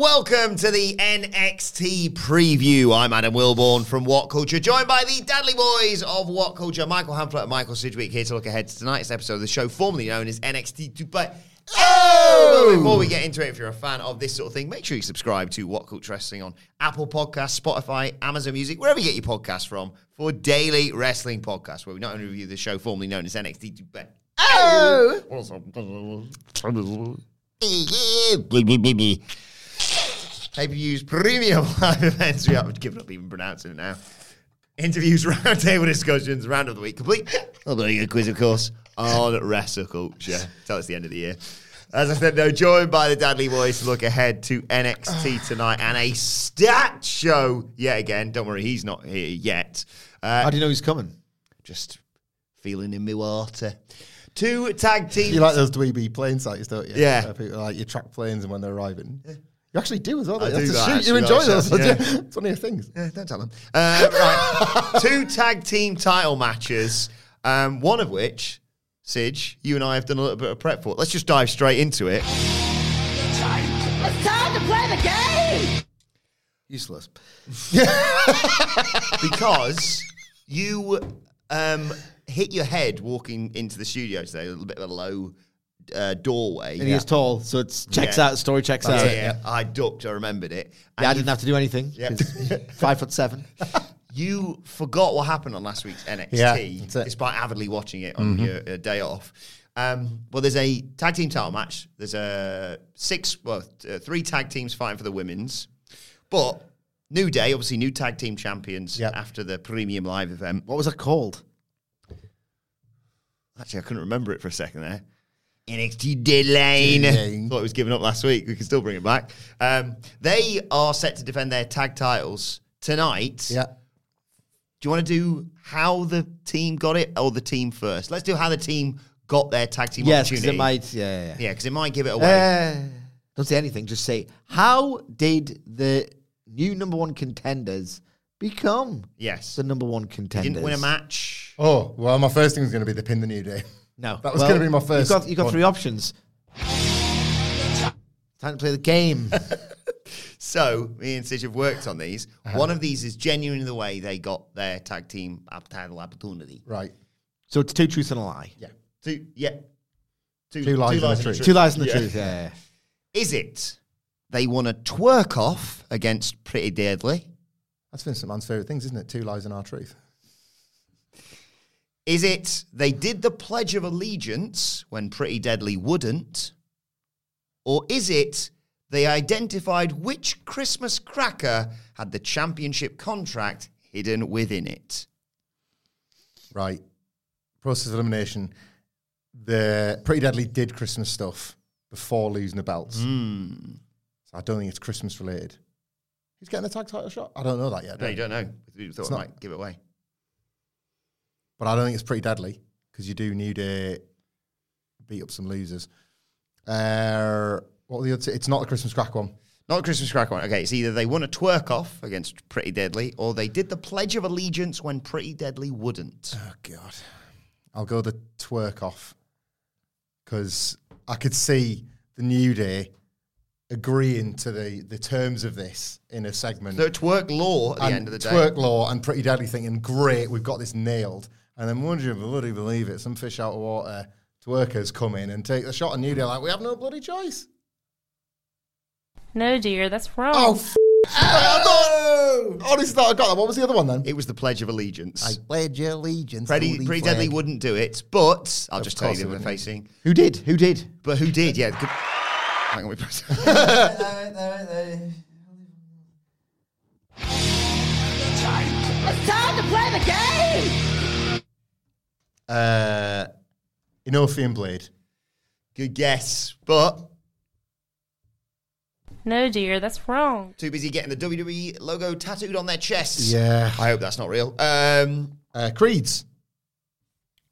Welcome to the NXT preview. I'm Adam Wilborn from What Culture, joined by the Dudley Boys of What Culture, Michael Hamflett and Michael Sidgwick, here to look ahead to tonight's episode of the show, formerly known as NXT 2 Oh! But before we get into it, if you're a fan of this sort of thing, make sure you subscribe to What Culture Wrestling on Apple Podcasts, Spotify, Amazon Music, wherever you get your podcasts from, for daily wrestling podcasts, where we not only review the show formerly known as NXT 2 Play. Oh! Pay-per-views, premium live events. We haven't given up even pronouncing it now. Interviews, roundtable discussions, round of the week, complete. Although a very good quiz, of course, on wrestle culture. Till it's the end of the year. As I said, though, joined by the Dudley Boys to look ahead to NXT tonight and a stat show yet again. Don't worry, he's not here yet. Uh, How do you know he's coming? just feeling in my water. Two tag teams. You like those dweeby plane sites, don't you? Yeah. Where people, like you track planes and when they're arriving. You actually do as well. I don't you? do That's that, a shoot. You enjoy those. that, yeah. It's one of your things. Yeah, don't tell them. Uh, right. Two tag team title matches, um, one of which, Sidge, you and I have done a little bit of prep for. Let's just dive straight into it. It's time to play the game! Useless. Because you um, hit your head walking into the studio today, a little bit of a low uh, doorway. And he's tall, so it checks Yeah. out. Story checks yeah, out. yeah, Yeah, I ducked, I remembered it. And I you- didn't have to do anything. Yeah. 'cause Five foot seven. You forgot what happened on last week's NXT, Yeah, that's it. Mm-hmm. despite avidly watching it on your uh, day off. Um, well, there's a tag team title match. There's a six, well, uh, three tag teams fighting for the women's. But New Day, obviously, new tag team champions Yep. after the premium live event. What was it called? Actually, I couldn't remember it for a second there. NXT Deadline. Deadline. Thought it was given up last week. We can still bring it back. Um, they are set to defend their tag titles tonight. Yeah. Do you want to do how the team got it or the team first? Let's do how the team got their tag team Yes, because opportunity. it might. Yeah, yeah. Yeah, because it might give it away. Uh, don't say anything. Just say, how did the new number one contenders become yes. the number one They contenders? didn't win a match. Oh, well, my first thing was going to be the pin the new day. No, That was gonna be my first You got, you got one. three options. Time to play the game. So, me and Sid have worked on these. Uh-huh. One of these is genuinely the way they got their tag team up- title opportunity. Right. so it's two truths and a lie. Yeah. Two, yeah. Two lies and a truth. Two lies and the Yeah. truth. Yeah. yeah. Is it they won a twerk off against Pretty Deadly? That's Vincent Mann's favourite things, isn't it? Two lies and our truth. Is it they did the Pledge of Allegiance when Pretty Deadly wouldn't? Or is it they identified which Christmas cracker had the championship contract hidden within it? Right. Process of elimination. The Pretty Deadly did Christmas stuff before losing the belts. Hmm. So I don't think it's Christmas related. Who's getting the tag title shot? I don't know that yet. No, you don't know. It's I not- might give it away. But I don't think it's Pretty Deadly because you do need a beat up some losers. Uh, what were the other? Two? It's not the Christmas crack one. Not the Christmas crack one. Okay, it's either they won a twerk off against Pretty Deadly, or they did the Pledge of Allegiance when Pretty Deadly wouldn't. Oh God, I'll go the twerk off because I could see the New Day agreeing to the the terms of this in a segment. So twerk law at the end of the day. twerk law and Pretty Deadly thinking, great, we've got this nailed. And then, would you bloody believe it? Some fish out of water twerkers come in and take the shot on New Day like we have no bloody choice. No, dear, that's wrong. Oh, f- I thought, honestly, thought I got that. What was the other one then? It was the Pledge of Allegiance. I pledge allegiance. Pretty, to pretty deadly wouldn't do it, but I'll Of just tell you course they he facing. Who did? Who did? But who did? Yeah. Good. Hang on, we press. It's time to play the game! Uh, Enochian Blade. Good guess, but No, dear, that's wrong. too busy getting the WWE logo tattooed on their chests. Yeah. I hope that's not real. Um, Uh, Creeds.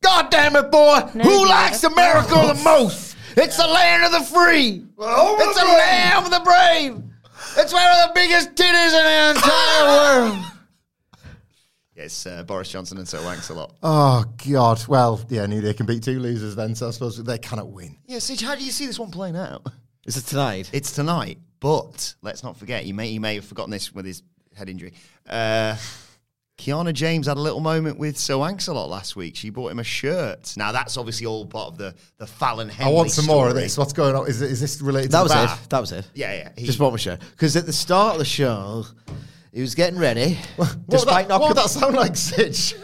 God damn it, boy! No, Who dear, likes that's America the most? It's the land of the free. it's the land of the brave. It's one of the biggest titties in the entire world. Yes, uh, Boris Johnson and Sir Wanks a lot. Oh, God. Well, yeah, New Day can beat two losers then, so I suppose they cannot win. Yeah, Sige, how do you see this one playing out? Is it tonight? It's tonight, but let's not forget, You may, he may have forgotten this with his head injury. Uh, Kiana James had a little moment with Sir Wanks-a-lot last week. She bought him a shirt. Now, that's obviously all part of the, the Fallon I want some more of this. What's going on? Is, it- is this related That to was the it. That was it. Yeah, yeah. He, Just what we shirt Because at the start of the show, he was getting ready. What would, despite that, not what would com- that sound like, Sitch?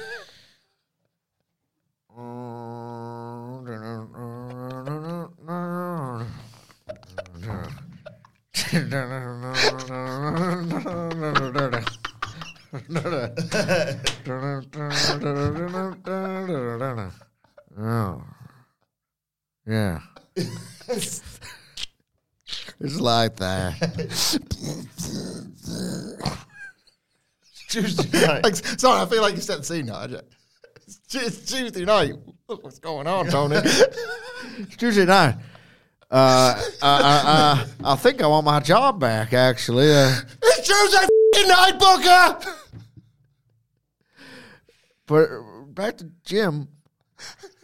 Oh. Yeah. it's like that. Tuesday night. Like, sorry, I feel like you set the scene now. It's Tuesday night. Look what's going on, Tony. Tuesday night. Uh, uh, uh, uh, I think I want my job back, actually. Uh, it's Tuesday f***ing night, Booker! but back to Jim.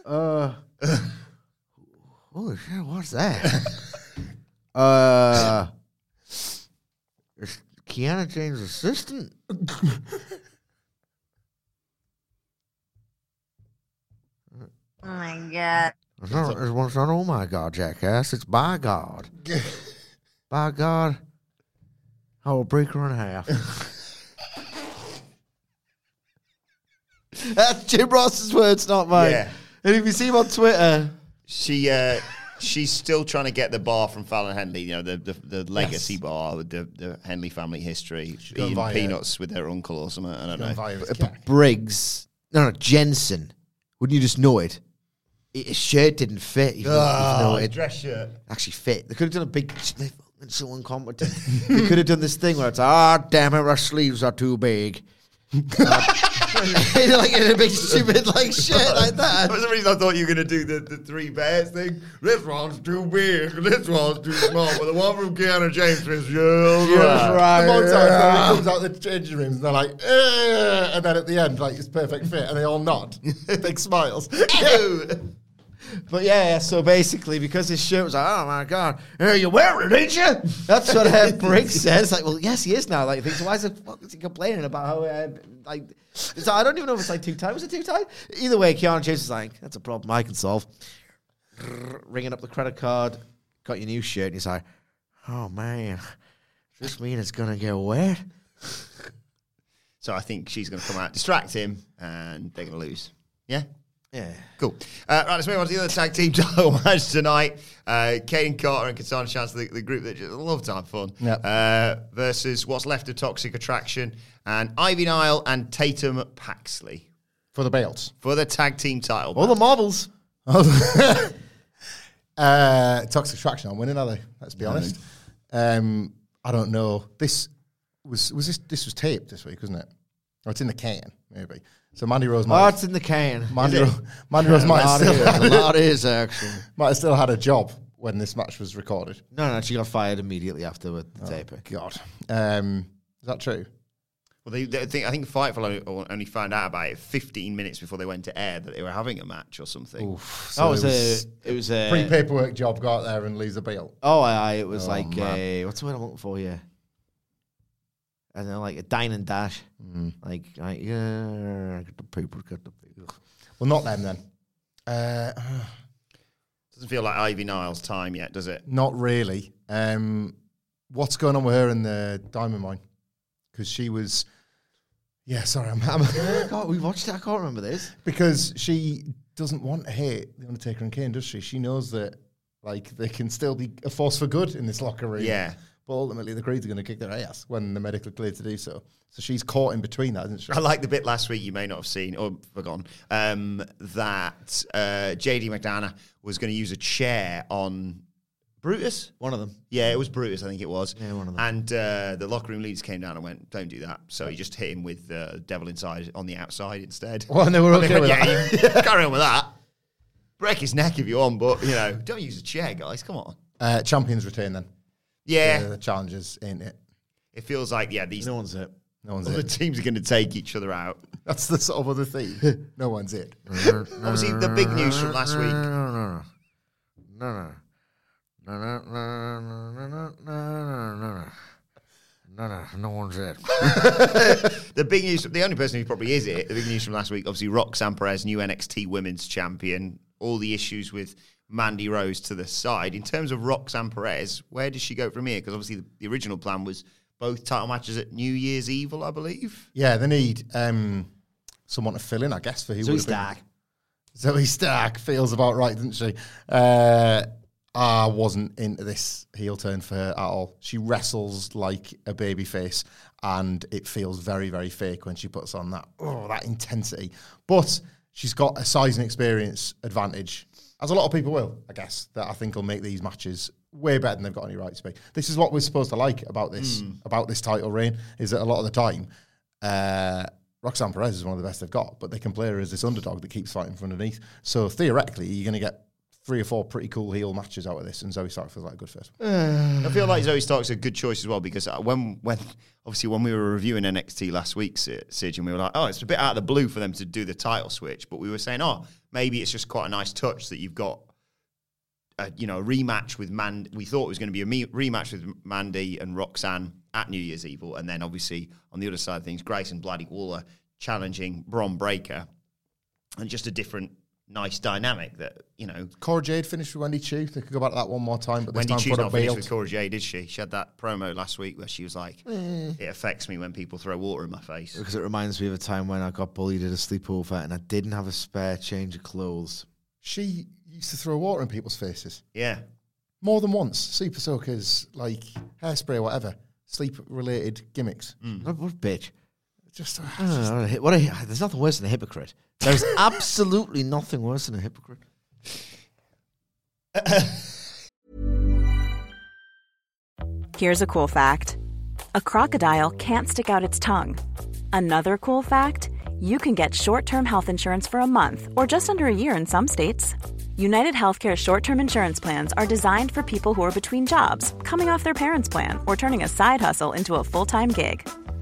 Uh, holy shit, what's that? uh, it's Kiana James' assistant. Oh my god. It's not, it's, it's not oh my God, jackass. It's by God. by God, I will break her in half. That's Jim Ross's words, not mine. Yeah. And if you see him on Twitter, She uh, she's still trying to get the bar from Fallon Henley, you know, the the, the legacy bar with the, the Henley family history, eating via- peanuts with their uncle or something. I don't know. Via his uh. Briggs, no, no, Jensen, wouldn't you just know it? His shirt didn't fit. Even, though- even it dress shirt. actually actually fit. They could have done a big. They're fucking so incompetent. they could have done this thing where it's, ah, damn it, our sleeves are too big. like in a big stupid like shit like That that. was the reason I thought you were going to do the, the three bears thing. This one's too big, this one's too small, but the one from Kiana James is yeah, right. The montage where he comes out the changing rooms and they're like, "Eh," and then at the end, like it's perfect fit, and they all nod, big smiles. But yeah, yeah, so basically, because his shirt was like, oh my god, hey, you wearing it, ain't you? That's what uh, Briggs says. Like, well, yes, he is now. Like, thinks, why is the fuck is he complaining about how, uh, like, so I don't even know if it's like too tight. Was it too tight? Either way, Kiana James is like, that's a problem I can solve. Ringing up the credit card, got your new shirt, and he's like, oh man, does this mean it's gonna get wet? So I think she's going to come out, distract him, and they're going to lose. Yeah? Yeah. Cool. Uh, right, let's move on to the other tag team title match tonight. Uh, Kayden Carter and Katana Chance, the, the group that just love to have fun, Yep. uh, versus what's left of Toxic Attraction and Ivy Nile and Tatum Paxley For the belts. for the tag team title. All the marbles. uh, Toxic Attraction, I'm winning, are they? Let's be honest. Um, I don't know. This was was this this was taped this week, wasn't it? Or it's in the can, maybe. So Mandy Rose Oh, might, it's in the can. Mandy, Ro- Mandy Rose might have, lot still is, had a lot is actually. might have still had a job when this match was recorded. No, no, she got fired immediately after the taper. God. Um, is that true? Well, they, they think, I think Fightful only, only found out about it 15 minutes before they went to air that they were having a match or something. So oh, it was, it was a, it was a pre paperwork job. Go out there and lose a bail. Oh, aye, it was Oh, like a what's the word I'm looking for here? And then like a dine and dash, Mm. like, like yeah, get the paper, get the paper. Well, not them then. Uh, Doesn't feel like Ivy Niles' time yet, does it? not really. Um, what's going on with her in the diamond mine? Because she was. Yeah, sorry, I'm, I'm God, we watched it. I can't remember this. because she doesn't want to hate the Undertaker and Kane, does she? She knows that like they can still be a force for good in this locker room. Yeah. But ultimately, the Creeds are going to kick their ass when the medically cleared to do so. So she's caught in between that, isn't she? I like the bit last week you may not have seen or forgotten um, that uh, JD McDonagh was going to use a chair on Brutus. One of them. Yeah, it was Brutus, I think it was. Yeah, one of them. And uh, the locker room leaders came down and went, "Don't do that." So he just hit him with uh, Devil Inside on the outside instead. Well, and they were And okay with yeah, that. carry on with that. Break his neck if you want, but you know, don't use a chair, guys. Come on. Uh, champions retain then. Yeah, The challengers, ain't it? it feels like yeah, these No one's it. No one's other it. teams are going to take each other out. That's the sort of other theme. no one's it. Obviously, the big news from last week. No, no, no, no, no, no, no, no, no, no, no, no, no, no one's it. The big news, the only person who probably is it, the big news from last week, obviously Roxanne Perez, new NXT Women's Champion. All the issues with Mandy Rose to the side. In terms of Roxanne Perez, where does she go from here? Because obviously the, the original plan was both title matches at New Year's Evil, I believe. Yeah, they need um, someone to fill in, I guess, for who Zoe would have been- Stark. Zoey Stark feels about right, doesn't she? Uh, I wasn't into this heel turn for her at all. She wrestles like a baby face, and it feels very, very fake when she puts on that oh, that intensity. But she's got a size and experience advantage, as a lot of people will, I guess, that I think will make these matches way better than they've got any right to be. This is what we're supposed to like about this about this title reign, is that a lot of the time. Uh, Roxanne Perez is one of the best they've got, but they can play her as this underdog that keeps fighting from underneath. So theoretically, you're going to get three or four pretty cool heel matches out of this, and Zoey Stark feels like a good fit. I feel like Zoey Stark's a good choice as well because uh, when, when obviously when we were reviewing NXT last week, Si- Sige, and we were like, oh, it's a bit out of the blue for them to do the title switch, but we were saying, oh, maybe it's just quite a nice touch that you've got, a, you know, a rematch with Man. We thought it was going to be a me- rematch with Mandy and Roxanne at New Year's Evil, and then obviously on the other side of things, Grayson Bloody Waller challenging Bron Breakker, and just a different. Nice dynamic that you know Cora Jade finished with Wendy Choo. They could go back to that one more time, but Wendy time Choo's not finished with Cora Jade, did she? She had that promo last week where she was like, eh. "It affects me when people throw water in my face." Because it reminds me of a time when I got bullied at a sleepover and I didn't have a spare change of clothes. She used to throw water in people's faces Yeah, more than once. Super soakers, like hairspray or whatever, sleep-related gimmicks. What, what a bitch. Just, I don't know, what a what a, ah, there's nothing worse than a hypocrite. There's absolutely nothing worse than a hypocrite. Here's a cool fact a crocodile can't stick out its tongue. Another cool fact you can get short term health insurance for a month or just under a year in some states. United Healthcare short term insurance plans are designed for people who are between jobs, coming off their parents' plan, or turning a side hustle into a full time gig.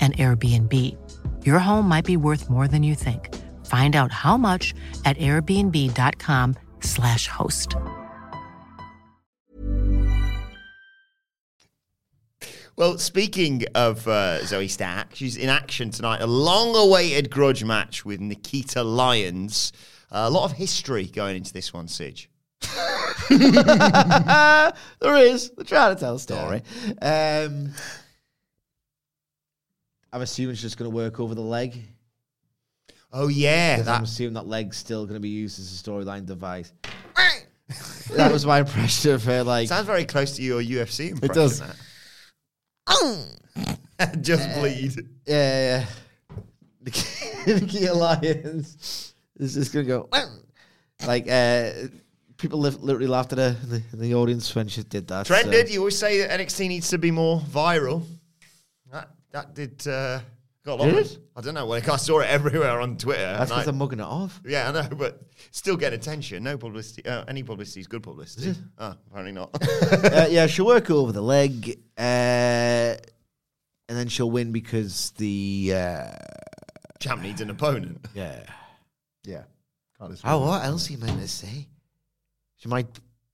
an Airbnb. Your home might be worth more than you think. Find out how much at airbnb.com/slash host. Well, speaking of uh, Zoey Stark, she's in action tonight. A long-awaited grudge match with Nikkita Lyons A lot of history going into this one, Sige. there is. They're trying to tell a story. Um, I'm assuming it's just going to work over the leg. Oh yeah, 'Cause I'm that, assuming that leg's still going to be used as a storyline device. that was my impression of her. Like, sounds very close to your UFC impression. It does. that. Just bleed. yeah, yeah. Nikia Alliance is just going to go like. Uh, people li- literally laughed at her in the, in the audience when she did that. so- Trended. You always say that NXT needs to be more viral. That did uh, got a lot. Did of it? I don't know. Like I saw it everywhere on Twitter. That's because I- they're mugging it off. Yeah, I know, but still get attention. No publicity. Uh, any publicity is good publicity. Oh, apparently not. uh, yeah, she'll work over the leg, uh, and then she'll win because the uh, Champ needs an opponent. yeah. Yeah. Can't. Oh, what else are you meant to say? She might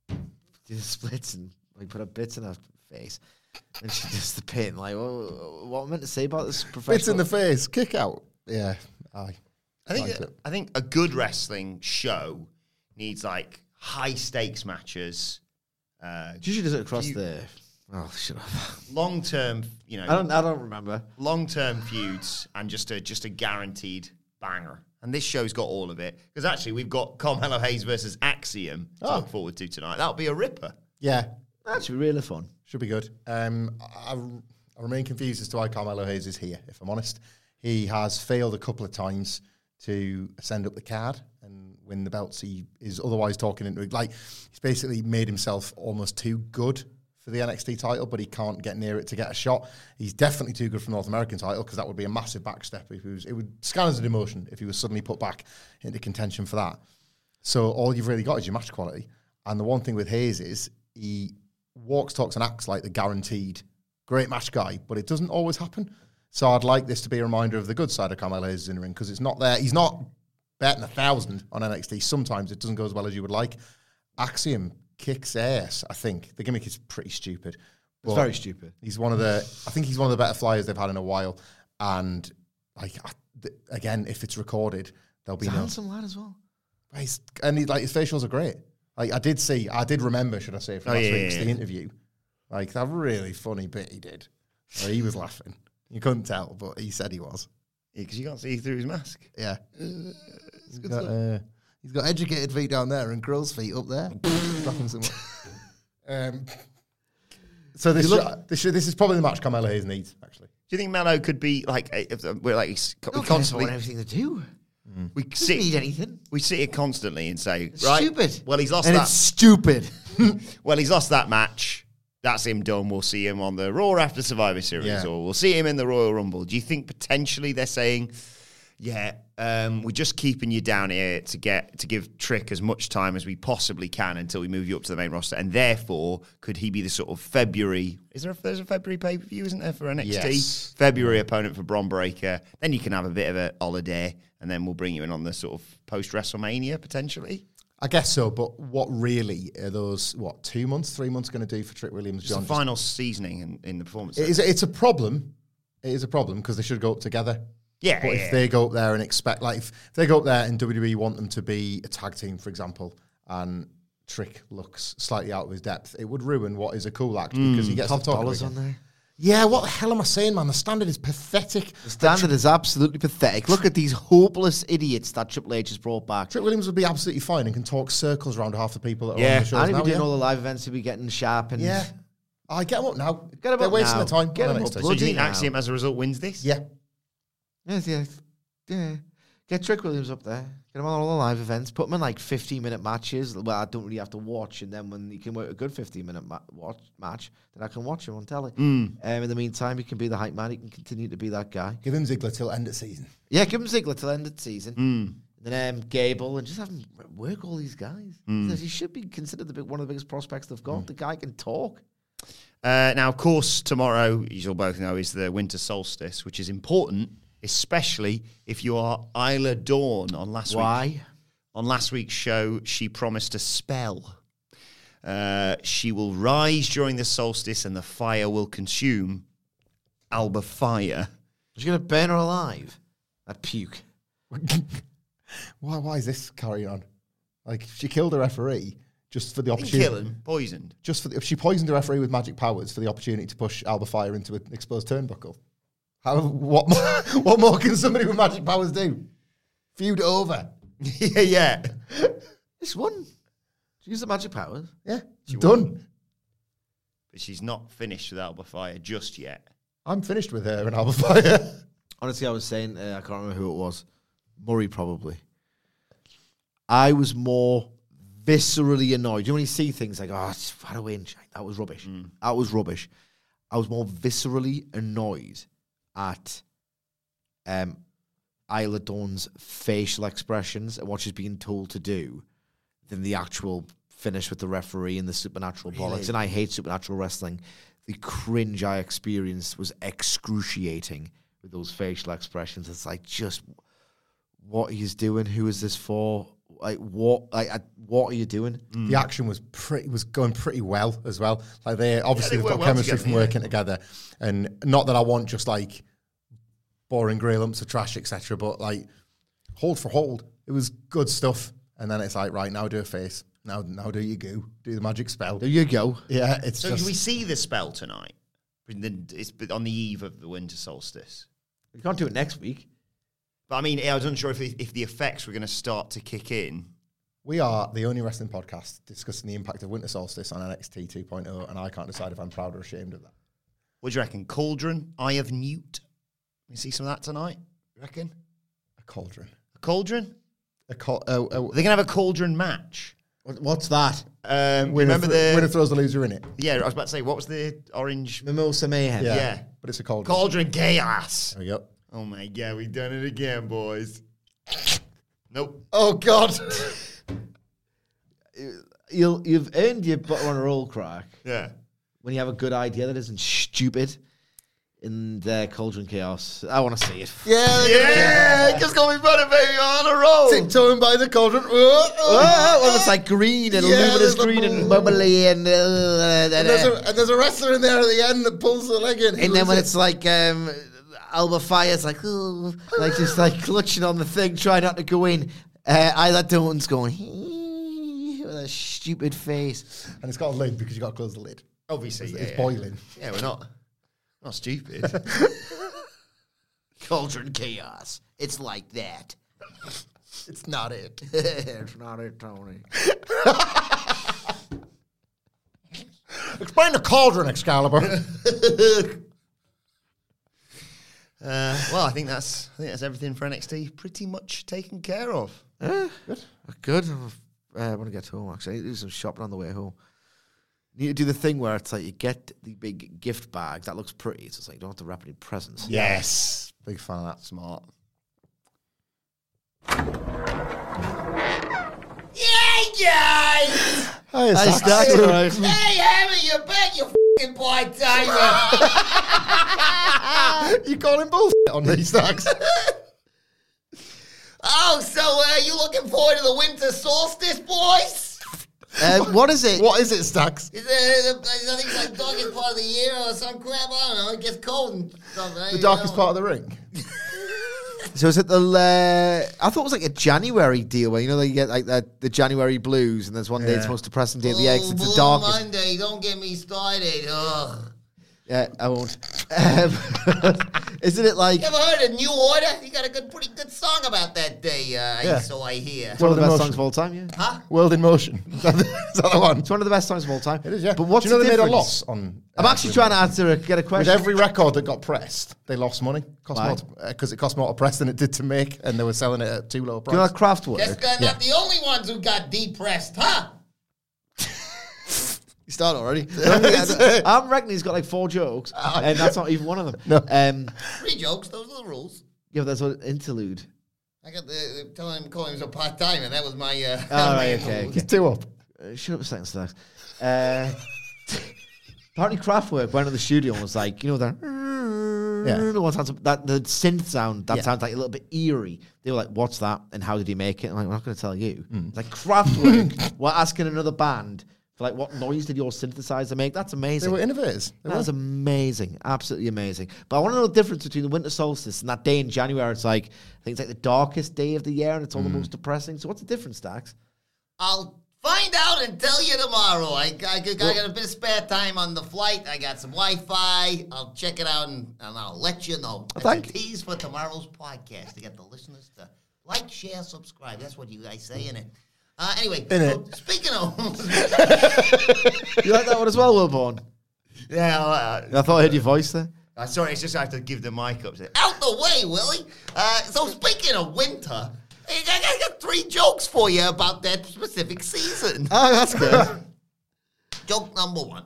do the splits and like put her bits in her face, and she does the pin. Like, what, what am I meant to say about this professional? Bits in the face, kick out. Yeah, aye. I think Liked it. I think a good wrestling show needs like high stakes matches, uh, She usually does it across You- the. Oh, shut up! long term. You know, I don't. I don't remember. long term feuds, and just a just a guaranteed banger. And this show's got all of it because actually we've got Carmelo Hayes versus Axiom to Oh. look forward to tonight. That'll be a ripper. Yeah, That's really fun. Should be good. Um, I, I remain confused as to why Carmelo Hayes is here, if I'm honest. He has failed a couple of times to ascend up the card and win the belts. He is otherwise talking into. Like, he's basically made himself almost too good for the NXT title, but he can't get near it to get a shot. He's definitely too good for North American title because that would be a massive backstep if he was. It would scan as a demotion if he was suddenly put back into contention for that. So all you've really got is your match quality. And the one thing with Hayes is he walks, talks, and acts like the guaranteed great match guy, but it doesn't always happen. So I'd like this to be a reminder of the good side of Carmelo Hayes in the ring because it's not there. He's not betting a thousand on NXT. Sometimes it doesn't go as well as you would like. Axiom kicks ass. I think the gimmick is pretty stupid. It's very stupid. He's one of the. I think he's one of the better flyers they've had in a while. And like I, th- again, if it's recorded, there'll be He's no. handsome lad as well. He's, and he, like his facials are great. Like I did see, I did remember, should I say, from Oh, last yeah, week's yeah, the interview, like that really funny bit he did. Where he was laughing. You couldn't tell, but he said he was. because you can't see through his mask. Yeah. he's, got, uh, he's got educated feet down there and crow's feet up there. Laughing so much. um, so this, look- sh- this, sh- this is probably the match Carmelo Hayes needs, actually. Do you think Mano could be like a- if the- we're like he's- we constantly everything to do. Mm. we Doesn't sit need anything. we sit here constantly and say It's right stupid. well he's lost and that it's stupid. well he's lost that match that's him done we'll see him on the Raw after Survivor Series Yeah. or we'll see him in the Royal Rumble do you think potentially they're saying yeah um, we're just keeping you down here to get to give Trick as much time as we possibly can until we move you up to the main roster and therefore could he be the sort of February is there a, there's a February pay per view isn't there for NXT Yes. February opponent for Bron Breakker. Then you can have a bit of a holiday, and then we'll bring you in on the sort of post WrestleMania potentially. I guess so, but what really are those, what, two months, three months going to do for Trick Williams? Just the John? final seasoning in, in the performance. It is, it's a problem. It is a problem because they should go up together. Yeah, But yeah, if yeah. they go up there and expect, like, if they go up there and WWE want them to be a tag team, for example, and Trick looks slightly out of his depth, it would ruin what is a cool act because he hmm, gets Top to talk dollars again. on there. Yeah, what the hell am I saying, man? The standard is pathetic. The standard is absolutely pathetic. Look at these hopeless idiots that Triple H has brought back. Trick Williams would be absolutely fine and can talk circles around half the people that are Yeah. on the shows And he'd be doing yeah. all the live events, he'd be getting sharp and yeah. I get them up now. Get 'em They're up wasting now. the time. Get on 'em up, so bloody you think. Axiom as a result wins this? Yeah. Yes, yeah, yeah. Get Trick Williams up there. Get him on all the live events. Put him in like 15 minute matches. Well, I don't really have to watch. And then when he can work a good 15 minute ma- watch, match, then I can watch him on telly. Um, in the meantime, he can be the hype man. He can continue to be that guy. Give him Ziggler till end of season. Yeah, give him Ziggler till end of season. And then um, Gable and just have him work all these guys. Because He should be considered the big, one of the biggest prospects they've got. The guy can talk. Uh, now, of course, tomorrow, as you'll both know, is the winter solstice, which is important, especially if you are Isla Dawn on last week. Why? On last week's show, she promised a spell. Uh, she will rise during the solstice and the fire will consume Alba Fire. She's going to burn her alive. That puke. Why? Why is this carrying on? Like she killed a referee just for the opportunity. kill him, poisoned. Just for the, she poisoned a referee with magic powers for the opportunity to push Alba Fire into an exposed turnbuckle. How? What more? what more can somebody with magic powers do? Feud over. yeah, yeah. This one. She used the magic powers. Yeah, She done. won. But she's not finished with Alba Fire just yet. I'm finished with her and Alba Fire. Honestly, I was saying, uh, I can't remember who it was. Murray, probably. I was more viscerally annoyed. You know, when you see things like, oh, it's far away and shite, that was rubbish. That was rubbish. I was more viscerally annoyed at um, Isla Dawn's facial expressions and what she's being told to do than the actual finish with the referee and the supernatural bollocks. And I hate supernatural wrestling. The cringe I experienced was excruciating with those facial expressions. It's like just what he's doing. Who is this for? Like what? Like I, what are you doing? The action was pretty was going pretty well as well. Like they obviously they they've got well chemistry together, from yeah. working together, and not that I want just like boring grey lumps of trash, etc. But like hold for hold, it was good stuff. And then it's like right now do a face, now now do your goo, do the magic spell. Do you go. Yeah, it's So just do we see the spell tonight? It's on the eve of the winter solstice. You can't do it next week. But I mean, I was unsure if, if the effects were going to start to kick in. we are the only wrestling podcast discussing the impact of winter solstice on NXT 2.0, and I can't decide if I'm proud or ashamed of that. What do you reckon? Cauldron, Eye of Newt. We see some of that tonight. You reckon? A cauldron, A cauldron? a cau- oh, oh, They're gonna have a cauldron match. What's that? Um, winner, remember thro- the winner throws the loser in it. yeah? I was about to say what was the orange Mimosa Mayhem. Yeah, Yeah. but it's a cauldron. cauldron chaos? There we go. Oh my god, we've done it again, boys. Nope. Oh God. You'll, you've earned your butter on a roll crack Yeah. when you have a good idea that isn't stupid. In the Cauldron Chaos, I want to see it. Yeah, Yeah, just got me better, baby, on a roll. tiptoeing by the cauldron. Oh, oh. Oh, well, it's like green and Yeah, luminous there's green and boom. bubbly and, uh, and, And there's, a, and there's a wrestler in there at the end that pulls the leg in. and then when it's like um, Alba Fire's like, "Ooh," like just like clutching on the thing, trying not to go in. Uh, Isla Dawn's going with a stupid face. and it's got a lid because you got to close the lid. Obviously, It's, yeah, it's yeah. boiling. Yeah, we're not not stupid. Cauldron Chaos. It's like that. It's not it. it's not it, Tony. Explain the cauldron, Excalibur. Uh, well, I think that's I think that's everything for NXT. Pretty much taken care of. good. Good. Uh, I want to get home, actually. I need to do some shopping on the way home. Need to do the thing where it's like you get the big gift bag that looks pretty. So it's like you don't have to wrap any presents. yes. Big fan of that. Smart. Hey guys! Hey, Hey, Sax. Stack. Hey Hammer, you're back, you part timer! you calling bullshit on these stacks? oh, so uh, you looking forward to the winter solstice, boys? Uh, what is it? what is it, Stacks? Is it, I think it's like darkest part of the year or some crap. I don't know. It gets cold and stuff. The darkest part of the ring. So is it the? Uh, I thought it was like a January deal where you know they get like the, the January blues, and there's one day it's Yeah. most depressing day of the eggs. It's the Blue darkest. Monday, don't get me started. Ugh. Yeah, I won't. Um, isn't it like You ever heard of New Order? You got a good, pretty good song about that day, uh, Yeah. so I hear. It's one of the World in best songs of all time? Yeah, Huh? World in Motion. Is that the, is that the one? it's one of the best songs of all time. It is, yeah. But what's Do you know the they made a loss on? I'm uh, actually trying to answer a, get a question. With question. every record that got pressed, they lost money. Cost Why? more because it cost more to press than it did to make, and they were selling it at too low a Do you know price. that Kraftwerk? Guess they're not the only ones who got depressed, huh? You start already. I'm reckoning he's got like four jokes, and that's not even one of them. No. Um, Three jokes, those are the rules. yeah, but that's an interlude. I got the, the telling him, calling him a part time, and that was my. Uh, All my right, okay, rules. It's two up. Uh, shut up a second, Stacks. Uh, apparently, Kraftwerk went to the studio and was like, you know that. Yeah. The sounds that the synth sound that Yeah. sounds like a little bit eerie. They were like, "What's that?" And how did he make it? I'm like, "I'm not going to tell you." Hmm. It's like Kraftwerk. we're asking another band For like, what noise did your synthesizer make? That's amazing. They were innovators. They That's were. amazing. Absolutely amazing. But I want to know the difference between the winter solstice and that day in January. It's like, I think it's like the darkest day of the year and it's all the mm. most depressing. So what's the difference, Dax? I'll find out and tell you tomorrow. I, I, I got a bit of spare time on the flight. I got some Wi-Fi. I'll check it out and, and I'll let you know. That's thank a tease for tomorrow's podcast to get the listeners to like, share, subscribe. That's what you guys say in it. Uh, anyway, In so speaking of, You like that one as well, Wilborn? Yeah, uh, I thought I heard your voice there. uh, sorry, it's just I have to give the mic up. out the way, Willie. Uh, so speaking of winter, I got, I got three jokes for you about that specific season. Oh, that's good. Joke number one.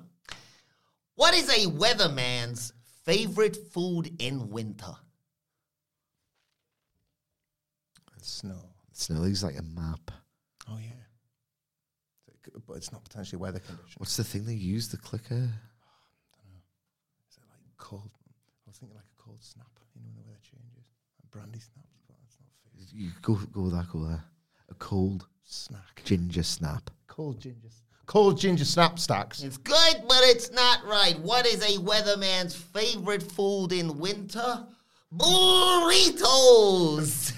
What is a weatherman's favorite food in winter? Snow. Snow is like a map. Oh yeah. So it could- But it's not potentially weather conditions. What's the thing they use, the clicker? I don't know. Is it like cold? I was thinking like a cold snap. You know when the weather changes. Like brandy snaps, but that's not food. You go, go with that, go with that. A cold Snack. ginger snap. Cold ginger. Cold ginger snap stacks. It's good, but it's not right. What is a weatherman's favorite food in winter? Burritos.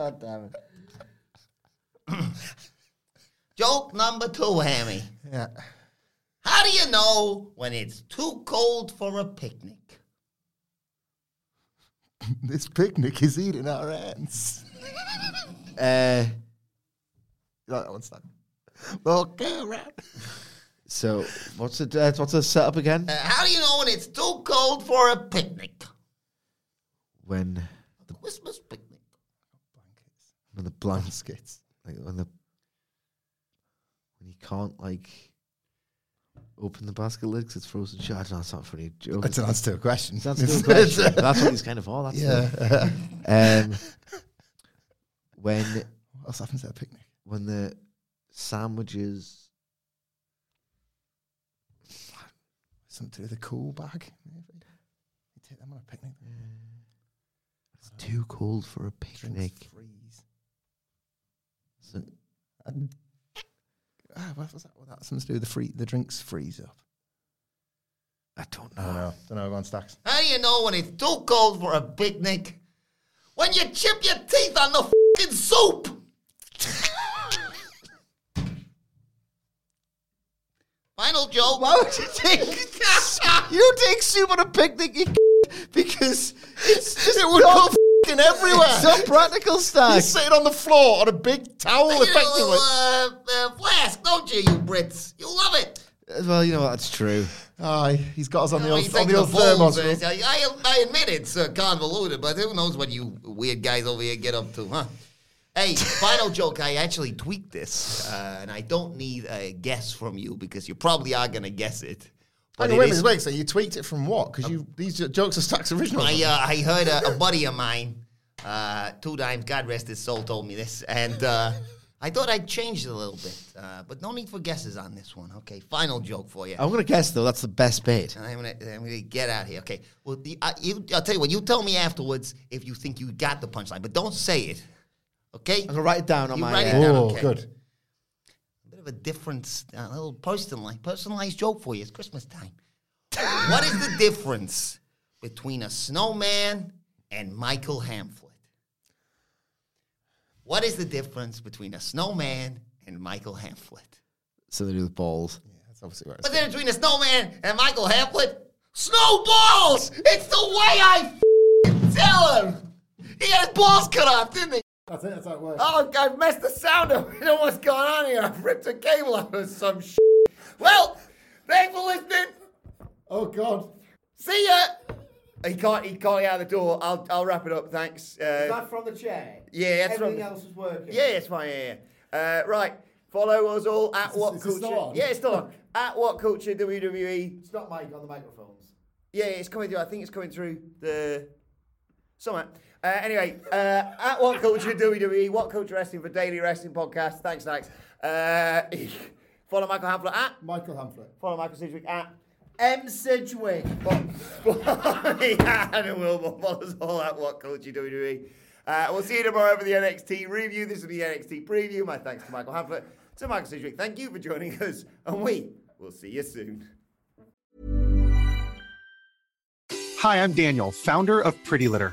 God damn it. Joke number two, Hammy. Yeah. How do you know when it's too cold for a picnic? this picnic is eating our ants. Uh, You like that one, Stan? Okay, right. so, what's the uh, what's the setup again? Uh, how do you know when it's too cold for a picnic? When A Christmas picnic. When the blankets, like when the when you can't like open the basket lid because it's frozen shut. I don't know, it's not a funny joke. That's an answer to a question. That's a question. That's what he's kind of all. That's Yeah. Um, when what else happens at a picnic? when the sandwiches Something to do with a cool bag, maybe. You take them on a picnic. it's too cold for a picnic. And, ah, what was that? Well, that's something to do with the free. The drinks freeze up. I don't know. I don't know. Don't know. Go on, stacks. How do you know when it's too cold for a picnic? When you chip your teeth on the fucking soup. Final joke. Why would you take you don't take soup on a picnic? You because it's just It would not, fucking everywhere. It's not practical You're stuff. sitting on the floor on a big towel, You get a effectively. little uh, uh, flask, don't you, you Brits? You love it. Well, you know what, that's true. Aye, he's got us on the old, on think the old the thermos. uh, I, I, I admit it's uh, convoluted, but who knows what you weird guys over here get up to, huh? Hey, final joke. I actually tweaked this, uh, and I don't need a guess from you because you probably are going to guess it. Hang it on, wait a is- wait. So you tweaked it from what? Because you these jokes are Stacks original. I, uh, I heard a, a buddy of mine, uh, two times, God rest his soul, told me this, and uh, I thought I'd change it a little bit, uh, but no need for guesses on this one. Okay, final joke for you. I'm gonna guess though that's the best bait. I'm gonna, I'm gonna get out of here. Okay. Well, the, uh, you, I'll tell you what. You tell me afterwards if you think you got the punchline, but don't say it. Okay. I'm gonna write it down on You my. write it down. oh, okay. good. Of a difference, uh, a little personalized, personalized joke for you. It's Christmas time. what is the difference between a snowman and Michael Hamflett? What is the difference between a snowman and Michael Hamflett? So they do with balls. Yeah, that's obviously where it's What's the difference between a snowman and Michael Hamflett? Snowballs! It's the way I f***ing tell him! He had his balls cut off, didn't he? That's it. That's how it works. Oh, I've messed the sound up. You know what's going on here? I've ripped a cable out of some shit. Well, thanks for listening. Oh God. See ya. He can't. He can't get out the door. I'll. I'll wrap it up. Thanks. Uh, from the chair? yeah, that's Everything from- else is working. Yeah, it's fine. Yeah, yeah. Uh, right. Follow us all at Is What is this Culture. still on? Yeah, it's still on. at What Culture WWE. It's not Mike on the microphones. Yeah, it's coming through. I think it's coming through the somewhere. Uh, anyway, uh, at What Culture WWE, What Culture Wrestling for Daily Wrestling Podcast. Thanks, thanks. Uh, follow Michael Hamflett at Michael Hamflett. follow Michael Sidgwick at M Sidgwick. Adam Wilmot, follow us all at What Culture WWE. Uh, we'll see you tomorrow for the NXT review. This will be the NXT preview. My thanks to Michael Hamflett, to Michael Sidgwick. Thank you for joining us, and we will see you soon. Hi, I'm Daniel, founder of Pretty Litter.